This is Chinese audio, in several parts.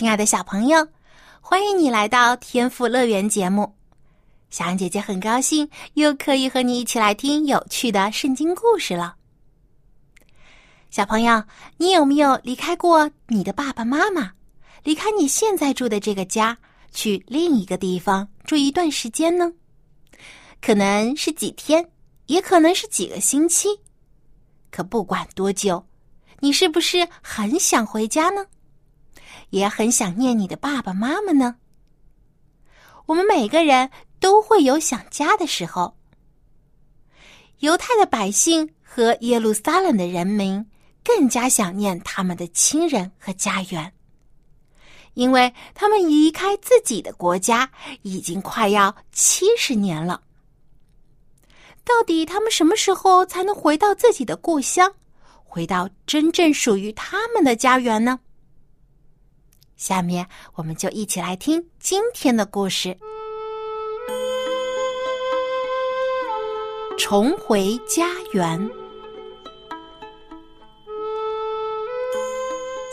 亲爱的小朋友，欢迎你来到天赋乐园节目。小安姐姐很高兴又可以和你一起来听有趣的圣经故事了。小朋友，你有没有离开过你的爸爸妈妈，离开你现在住的这个家，去另一个地方住一段时间呢？可能是几天，也可能是几个星期。可不管多久，你是不是很想回家呢？也很想念你的爸爸妈妈呢。我们每个人都会有想家的时候。犹太的百姓和耶路撒冷的人民更加想念他们的亲人和家园，因为他们离开自己的国家已经快要七十年了。到底他们什么时候才能回到自己的故乡，回到真正属于他们的家园呢？下面我们就一起来听今天的故事。重回家园，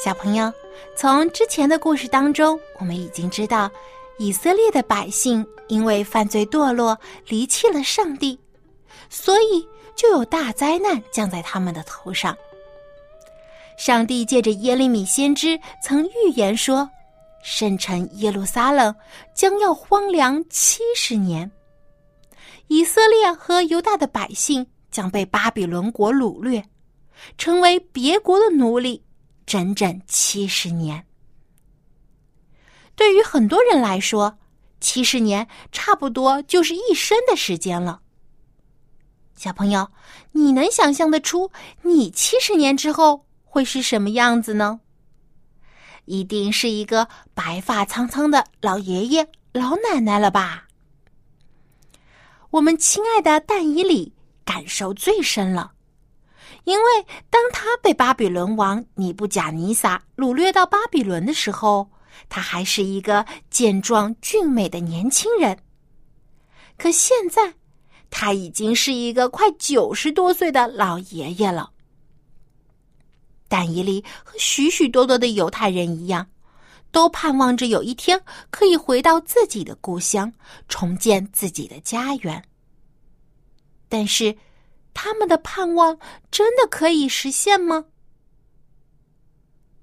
小朋友，从之前的故事当中，我们已经知道，以色列的百姓因为犯罪堕落，离弃了上帝，所以就有大灾难降在他们的头上。上帝借着耶利米先知曾预言说，圣城耶路撒冷将要荒凉七十年，以色列和犹大的百姓将被巴比伦国掳掠，成为别国的奴隶，整整七十年。对于很多人来说，七十年差不多就是一生的时间了。小朋友，你能想象得出你七十年之后？会是什么样子呢？一定是一个白发苍苍的老爷爷、老奶奶了吧？我们亲爱的但以里感受最深了，因为当他被巴比伦王尼布贾尼撒掳掠到巴比伦的时候，他还是一个健壮俊美的年轻人。可现在，他已经是一个快九十多岁的老爷爷了。但以理和许许多多的犹太人一样，都盼望着有一天可以回到自己的故乡，重建自己的家园。但是，他们的盼望真的可以实现吗？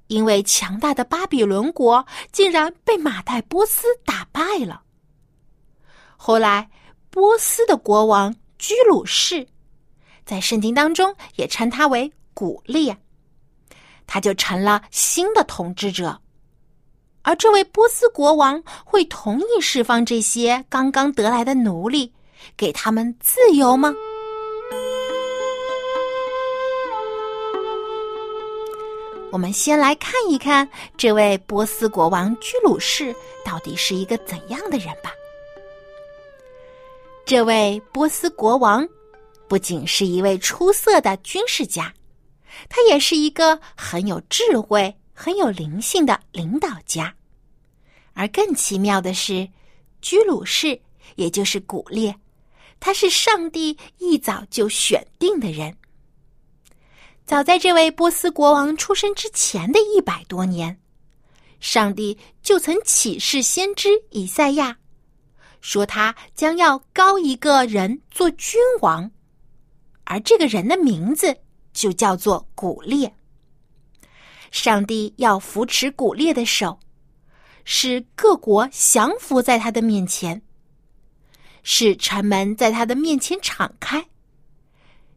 因为强大的巴比伦国竟然被马代波斯打败了。后来，波斯的国王居鲁士，在圣经当中也称他为古列。他就成了新的统治者，而这位波斯国王会同意释放这些刚刚得来的奴隶，给他们自由吗？我们先来看一看这位波斯国王居鲁士到底是一个怎样的人吧。这位波斯国王不仅是一位出色的军事家。他也是一个很有智慧、很有灵性的领导家，而更奇妙的是，居鲁士，也就是古列，他是上帝一早就选定的人。早在这位波斯国王出生之前的一百多年，上帝就曾启示先知以赛亚，说他将要高一个人做君王，而这个人的名字。就叫做古列。上帝要扶持古列的手，使各国降服在他的面前，使城门在他的面前敞开。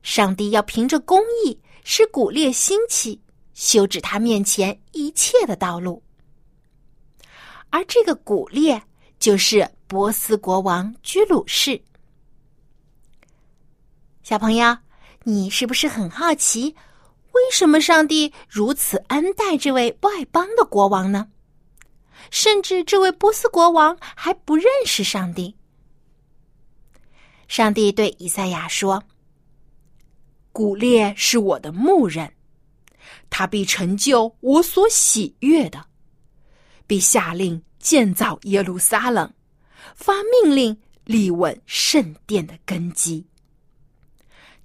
上帝要凭着公义使古列兴起，修治他面前一切的道路。而这个古列就是波斯国王居鲁士。小朋友。你是不是很好奇，为什么上帝如此恩待这位外邦的国王呢？甚至这位波斯国王还不认识上帝。上帝对以赛亚说：“古列是我的牧人，他必成就我所喜悦的，必下令建造耶路撒冷，发命令立稳圣殿的根基。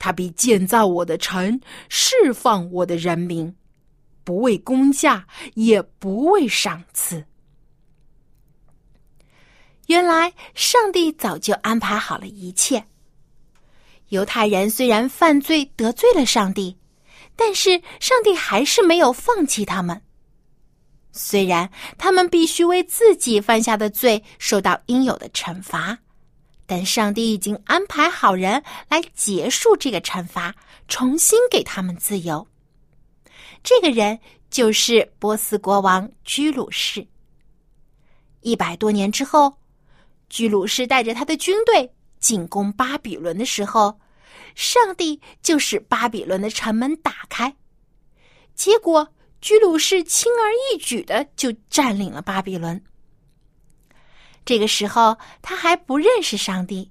他必建造我的城，释放我的人民，不为工价，也不为赏赐。”原来上帝早就安排好了一切。犹太人虽然犯罪得罪了上帝，但是上帝还是没有放弃他们。虽然他们必须为自己犯下的罪受到应有的惩罚，但上帝已经安排好人来结束这个惩罚，重新给他们自由。这个人就是波斯国王居鲁士。一百多年之后。居鲁士带着他的军队进攻巴比伦的时候，上帝就使巴比伦的城门打开，结果居鲁士轻而易举的就占领了巴比伦。这个时候他还不认识上帝，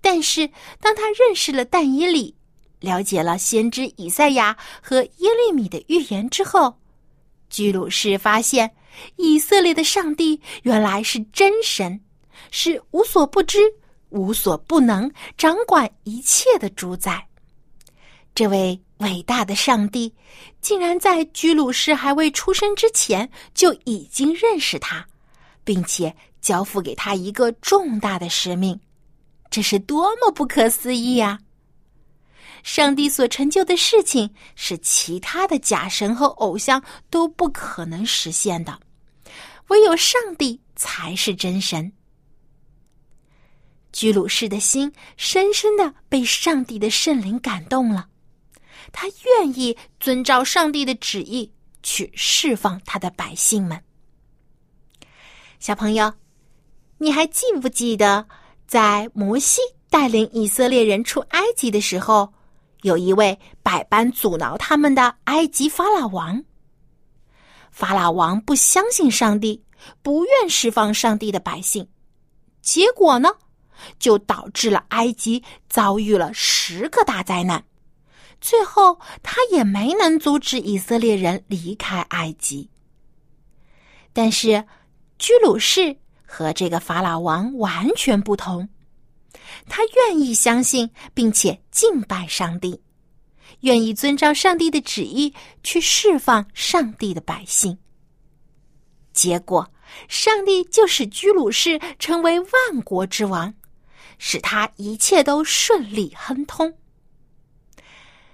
但是当他认识了但以里，了解了先知以赛亚和耶利米的预言之后，居鲁士发现以色列的上帝原来是真神。是无所不知、无所不能、掌管一切的主宰。这位伟大的上帝，竟然在居鲁士还未出生之前就已经认识他，并且交付给他一个重大的使命，这是多么不可思议呀！上帝所成就的事情，是其他的假神和偶像都不可能实现的，唯有上帝才是真神。居鲁士的心深深的被上帝的圣灵感动了，他愿意遵照上帝的旨意去释放他的百姓们。小朋友，你还记不记得，在摩西带领以色列人出埃及的时候，有一位百般阻挠他们的埃及法老王？法老王不相信上帝，不愿释放上帝的百姓，结果呢？就导致了埃及遭遇了十个大灾难，最后他也没能阻止以色列人离开埃及。但是居鲁士和这个法老王完全不同，他愿意相信并且敬拜上帝，愿意遵照上帝的旨意去释放上帝的百姓。结果，上帝就使居鲁士成为万国之王。使他一切都顺利亨通。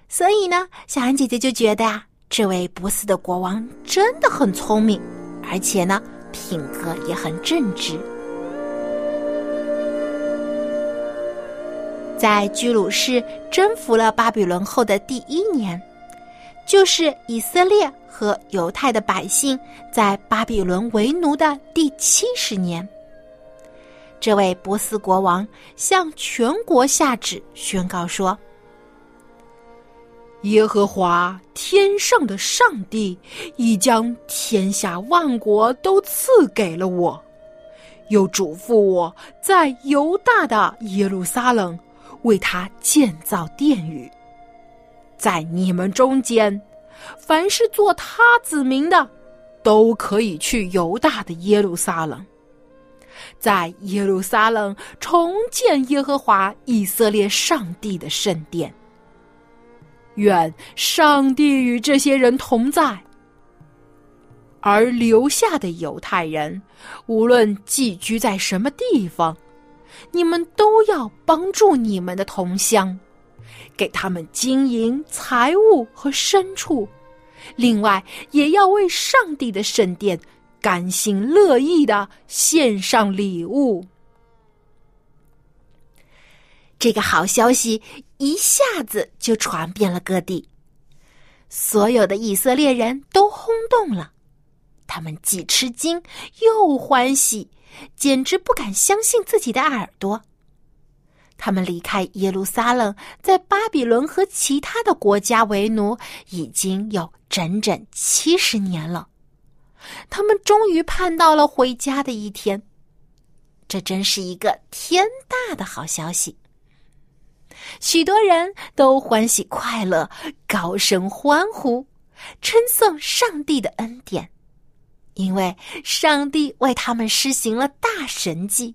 所以呢，小安姐姐就觉得呀，这位不死的国王真的很聪明，而且呢，品格也很正直。在居鲁士征服了巴比伦后的第一年，就是以色列和犹太的百姓在巴比伦为奴的第七十年。这位波斯国王向全国下旨宣告说：“耶和华天上的上帝已将天下万国都赐给了我，又嘱咐我在犹大的耶路撒冷为他建造殿宇。在你们中间，凡是做他子民的，都可以去犹大的耶路撒冷。”在耶路撒冷重建耶和华以色列上帝的圣殿。愿上帝与这些人同在。而留下的犹太人，无论寄居在什么地方，你们都要帮助你们的同乡，给他们经营财物和牲畜，另外也要为上帝的圣殿。甘心乐意的献上礼物，这个好消息一下子就传遍了各地，所有的以色列人都轰动了，他们既吃惊又欢喜，简直不敢相信自己的耳朵。他们离开耶路撒冷，在巴比伦和其他的国家为奴，已经有整整七十年了。他们终于盼到了回家的一天，这真是一个天大的好消息。许多人都欢喜快乐，高声欢呼，称颂上帝的恩典，因为上帝为他们施行了大神迹，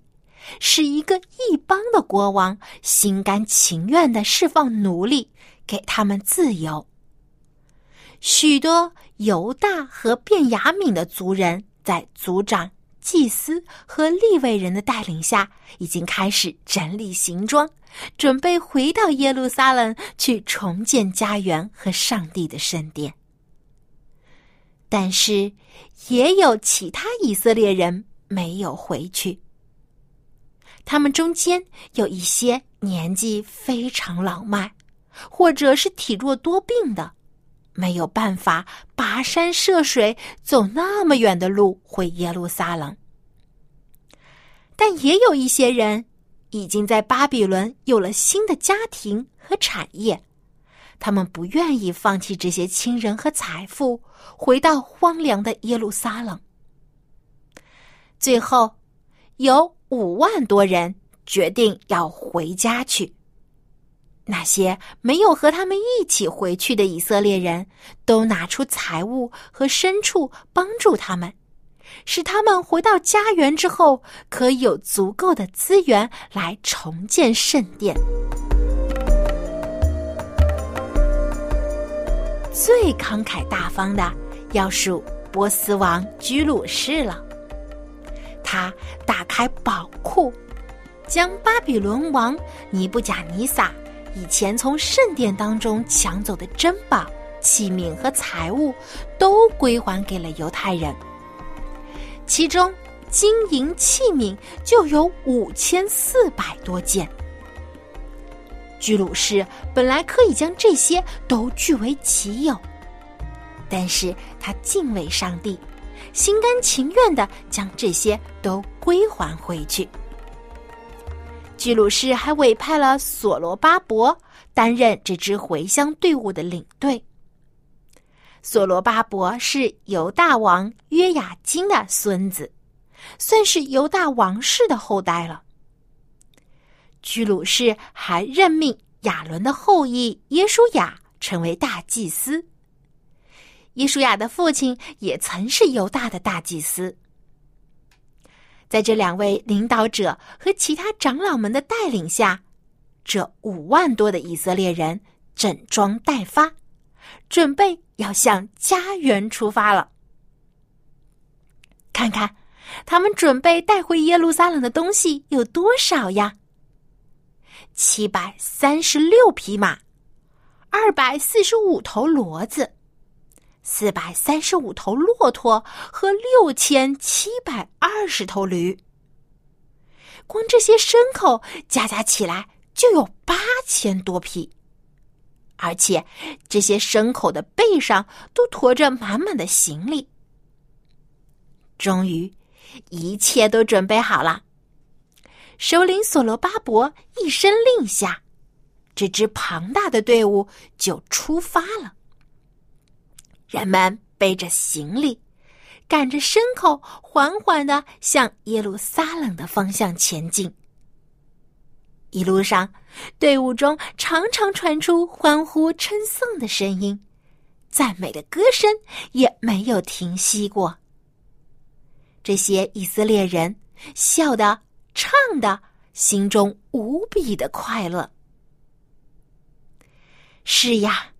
使一个异邦的国王心甘情愿的释放奴隶，给他们自由。许多犹大和便雅悯的族人在族长、祭司和利未人的带领下，已经开始整理行装。准备回到耶路撒冷去重建家园和上帝的圣殿，但是也有其他以色列人没有回去。他们中间有一些年纪非常老迈，或者是体弱多病的，没有办法跋山涉水走那么远的路回耶路撒冷。但也有一些人。已经在巴比伦有了新的家庭和产业，他们不愿意放弃这些亲人和财富，回到荒凉的耶路撒冷。最后，有五万多人决定要回家去。那些没有和他们一起回去的以色列人都拿出财物和牲畜帮助他们。使他们回到家园之后，可以有足够的资源来重建圣殿。最慷慨大方的，要数波斯王居鲁士了。他打开宝库，将巴比伦王尼布甲尼撒以前从圣殿当中抢走的珍宝、器皿和财物，都归还给了犹太人。其中，金银器皿就有五千四百多件。居鲁士本来可以将这些都据为己有，但是他敬畏上帝，心甘情愿的将这些都归还回去。居鲁士还委派了索罗巴伯担任这支回乡队伍的领队。索罗巴伯是犹大王约雅金的孙子，算是犹大王室的后代了。居鲁士还任命亚伦的后裔耶书亚成为大祭司。耶书亚的父亲也曾是犹大的大祭司。在这两位领导者和其他长老们的带领下，这五万多的以色列人整装待发。准备要向家园出发了。看看，他们准备带回耶路撒冷的东西有多少呀？七百三十六匹马，二百四十五头骡子，四百三十五头骆驼和六千七百二十头驴。光这些牲口加加起来就有八千多匹。而且，这些牲口的背上都驮着满满的行李。终于，一切都准备好了。首领索罗巴伯一声令下，这支庞大的队伍就出发了。人们背着行李，赶着牲口，缓缓的向耶路撒冷的方向前进。一路上，队伍中常常传出欢呼称颂的声音，赞美的歌声也没有停息过。这些以色列人笑的、唱的，心中无比的快乐。是呀，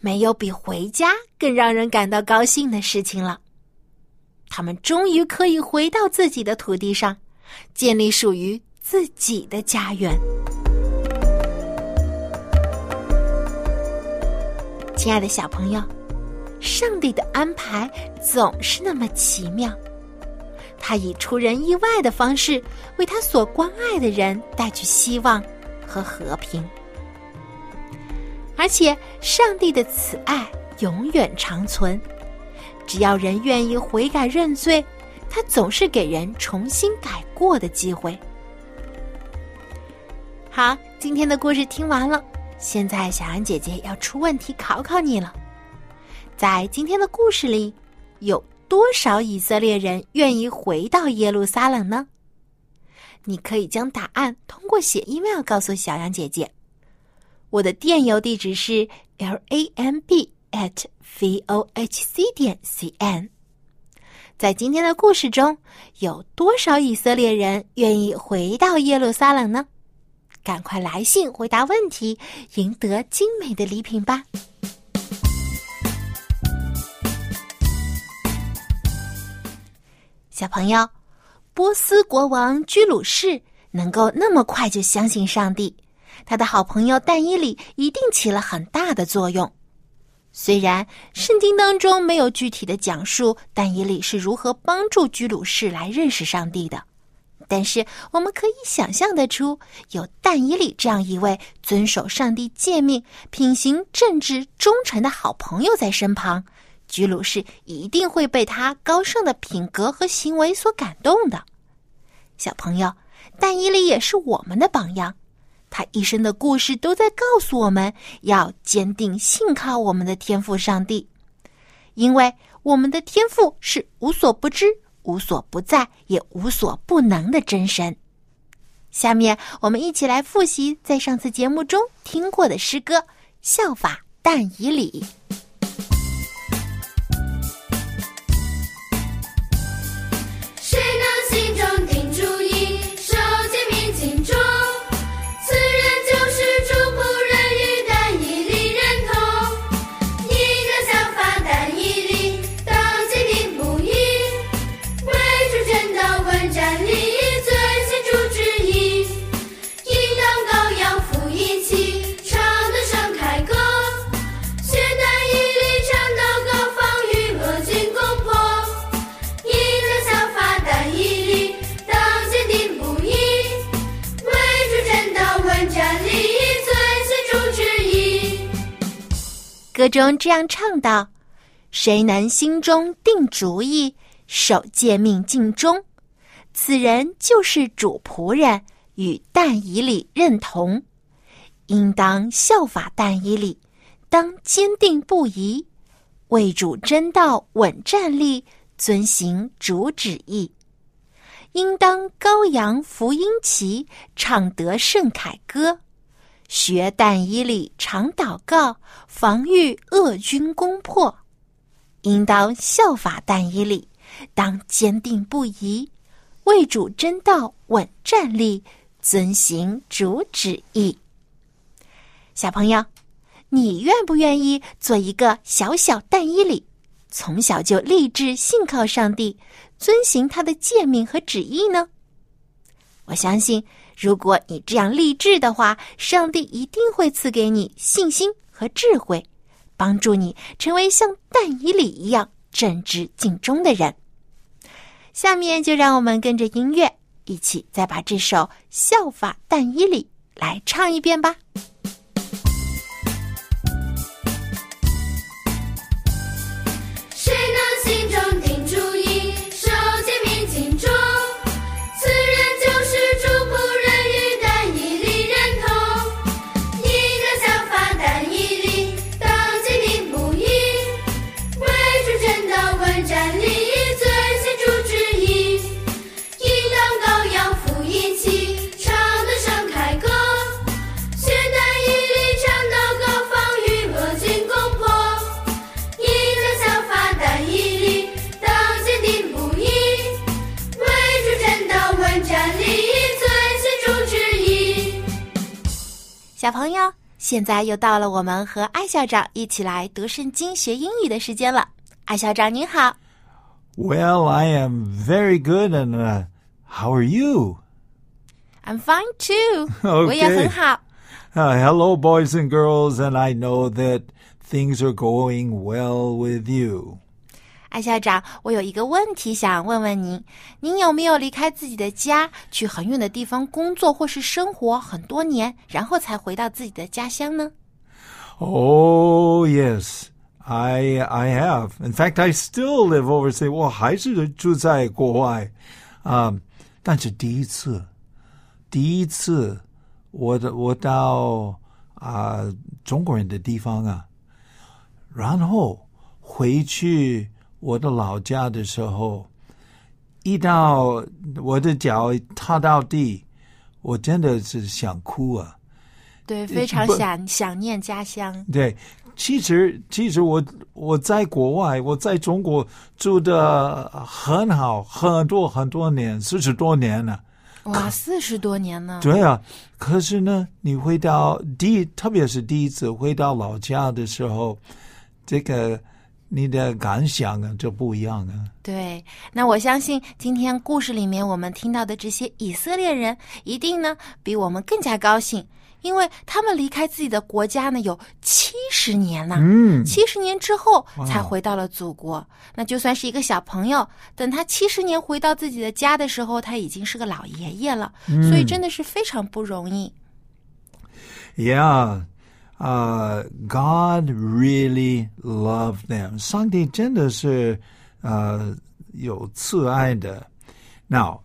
没有比回家更让人感到高兴的事情了。他们终于可以回到自己的土地上，建立属于。自己的家园，亲爱的小朋友，上帝的安排总是那么奇妙。他以出人意外的方式，为他所关爱的人带去希望和和平。而且，上帝的慈爱永远长存，只要人愿意悔改认罪，他总是给人重新改过的机会。好，今天的故事听完了，现在小羊姐姐要出问题考考你了。在今天的故事里，有多少以色列人愿意回到耶路撒冷呢？你可以将答案通过写 email 告诉小羊姐姐。我的电邮地址是 l a m b at v o h c 点 c n。在今天的故事中，有多少以色列人愿意回到耶路撒冷呢？赶快来信回答问题，赢得精美的礼品吧！小朋友，波斯国王居鲁士能够那么快就相信上帝，他的好朋友但伊里一定起了很大的作用。虽然圣经当中没有具体的讲述但以理是如何帮助居鲁士来认识上帝的，但是我们可以想象得出，有但以理这样一位遵守上帝诫命、品行正直、忠诚的好朋友在身旁，居鲁士一定会被他高尚的品格和行为所感动的。小朋友，但以理也是我们的榜样。他一生的故事都在告诉我们要坚定信靠我们的天赋上帝，因为我们的天赋是无所不知、无所不在、也无所不能的真神。下面我们一起来复习在上次节目中听过的诗歌《效法但以理》。中这样唱道：“谁能心中定主意，守诫命尽忠，此人就是主仆人，与但以理认同。应当效法但以理，当坚定不移，为主真道稳站立，遵行主旨意。应当高扬福音旗，唱得胜凯歌。”学但以理常祷告，防御恶军攻破，应当效法但以理，当坚定不移，为主真道稳站立，遵行主旨意。小朋友，你愿不愿意做一个小小但以理，从小就立志信靠上帝，遵行他的诫命和旨意呢？我相信。如果你这样励志的话，上帝一定会赐给你信心和智慧，帮助你成为像但以里一样正直尽忠的人。下面就让我们跟着音乐，一起再把这首《效法但以里》来唱一遍吧。现在又到了我们和艾校长一起来读圣经、学英语的时间了。艾校长您好。Well, I am very good, and uh, how are you? I'm fine too. Okay. 我也很好。Uh, hello, boys and girls, and I know that things are going well with you. 艾校长，我有一个问题想问问您：您有没有离开自己的家，去很远的地方工作或是生活很多年，然后才回到自己的家乡呢？Oh yes, I I have. In fact, I still live overseas. 我还是住在国外啊，但是第一次，第一次我的我到啊、中国人的地方啊，然后回去我的老家的时候，一到我的脚踏到地，我真的是想哭啊。对，非常想想念家乡。对，其实其实我我在国外，我在中国住的很好，很多很多年，四十多年了。哇，四十多年呢。对啊，可是呢，你回到第，特别是第一次回到老家的时候，这个你的感想啊就不一样啊。对，那我相信今天故事里面我们听到的这些以色列人，一定呢比我们更加高兴，因为他们离开自己的国家呢有七十年了。嗯，七十年之后才回到了祖国，那就算是一个小朋友，等他七十年回到自己的家的时候，他已经是个老爷爷了，所以真的是非常不容易。Yeah, uh, God really loved them. 上帝真的是呃有慈爱的。Now，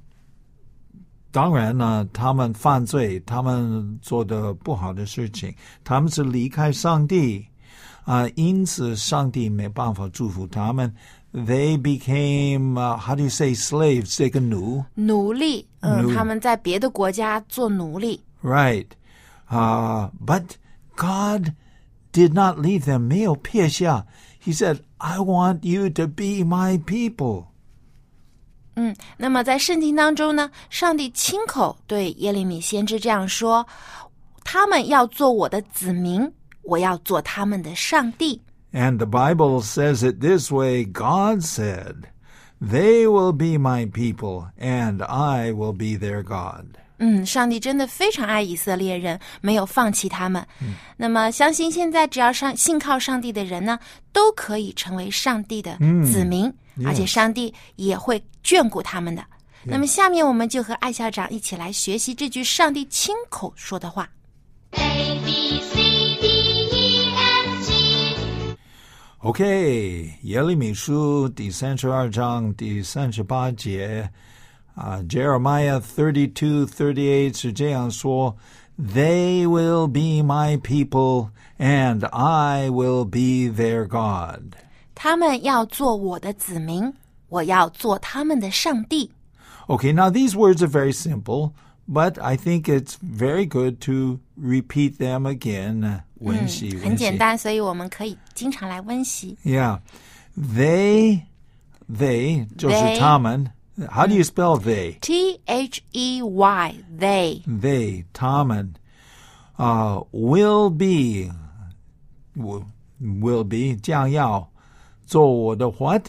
当然呢，他们犯罪，他们做的不好的事情，他们是离开上帝啊、因此上帝没办法祝福他们。They became, uh, how do you say, slaves? 这个奴。奴隶，嗯，奴隶他们在别的国家做奴隶，Right. Uh, but God did not leave them. 没有撇下. He said, I want you to be my people. 嗯，那么在圣经当中呢，上帝亲口对耶利米先知这样说：“他们要做我的子民，我要做他们的上帝。 And the Bible says it this way God said, They will be my people, and I will be their God. ” 嗯，上帝真的非常爱以色列人，没有放弃他们。那么，相信现在只要上信靠上帝的人呢，都可以成为上帝的子民，而且上帝也会眷顾他们的。那么，下面我们就和艾校长一起来学习这句上帝亲口说的话。A B C D E F G OK，耶利米书第三十二章第三十八节 啊，Jeremiah thirty two thirty eight 是这样说：“They will be my people, and I will be their God。他们要做我的子民，我要做他们的上帝。 Okay, now these words are very simple, but I think it's very good to repeat them again. 温习，很简单，所以我们可以经常来温习。 Yeah. They, they 就是他们。 How do you spell they? T H E Y they They 他们 uh, will be will, will be 将要做我的 what?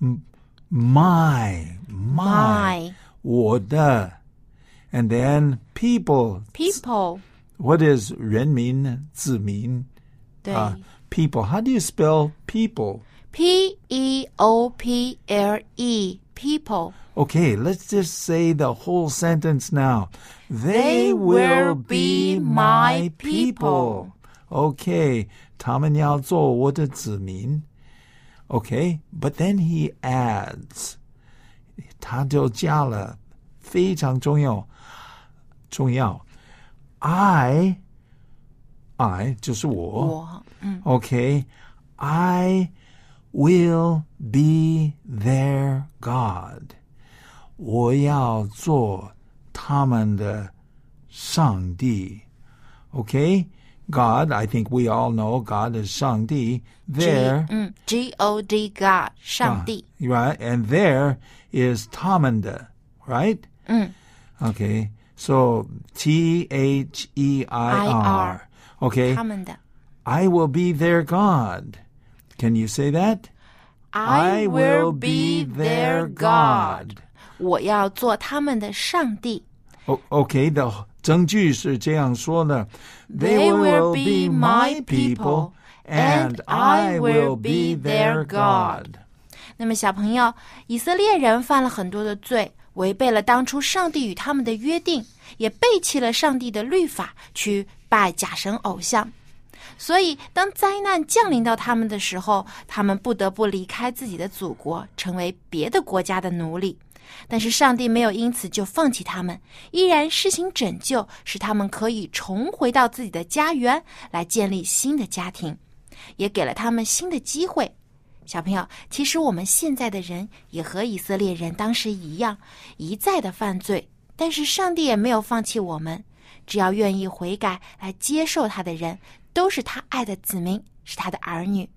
M- My my my 我的 and then people people what is 人民子民对、 uh, people how do you spell people P E O P L E people Okay, let's just say the whole sentence now. They, They will will be be my my people. Okay, 他们要做我的子民. Okay, but then he adds, 他就加了非常重要重要 I I 就是我我嗯 Okay, I will be their God. 我要做他们的上帝。Okay, God. I think we all know God is 上帝。 G There, 嗯 G O D God 上帝 right, and there is 他们的 right. 嗯 Okay, so T H E I R. Okay, 他们的 I will be their God. Can you say that? I will be their God 我要做他们的上帝 O- okay, the 证据是这样说的 They will be my people, and I will be their God. 那么，小朋友，以色列人犯了很多的罪，违背了当初上帝与他们的约定，也背弃了上帝的律法，去拜假神偶像。 所以，当灾难降临到他们的时候，他们不得不离开自己的祖国，成为别的国家的奴隶。但是上帝没有因此就放弃他们，依然施行拯救，使他们可以重回到自己的家园，来建立新的家庭，也给了他们新的机会。小朋友，其实我们现在的人也和以色列人当时一样，一再的犯罪，但是上帝也没有放弃我们。只要愿意悔改来接受他的人，都是他爱的子民，是他的儿女。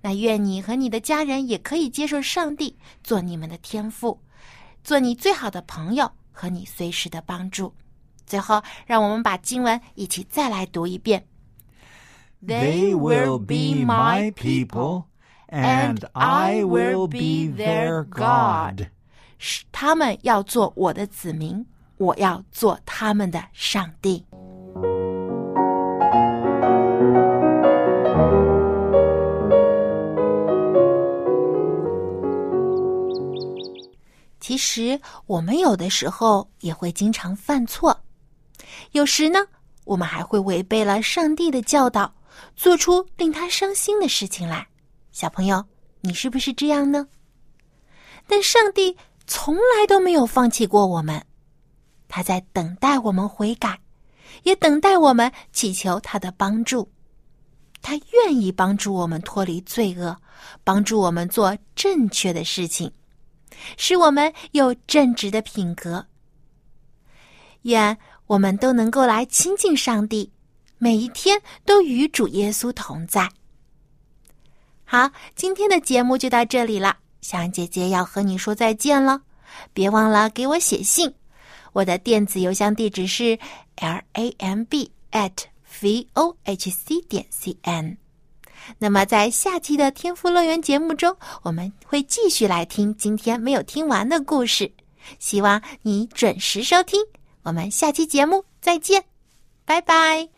那愿你和你的家人也可以接受上帝做你们的天父，做你最好的朋友和你随时的帮助。最后，让我们把经文一起再来读一遍。They will be my people, and I will be their God. 是他们要做我的子民，我要做他们的上帝。其实我们有的时候也会经常犯错，有时呢，我们还会违背了上帝的教导，做出令他伤心的事情来。小朋友，你是不是这样呢？但上帝从来都没有放弃过我们，他在等待我们悔改，也等待我们祈求他的帮助。他愿意帮助我们脱离罪恶，帮助我们做正确的事情。使我们有正直的品格。愿我们都能够来亲近上帝，每一天都与主耶稣同在。好，今天的节目就到这里了，小安姐姐要和你说再见了。别忘了给我写信，我的电子邮箱地址是 l a m b at v o h c 点 c n。那么，在下期的天赋乐园节目中，我们会继续来听今天没有听完的故事。希望你准时收听，我们下期节目再见，拜拜。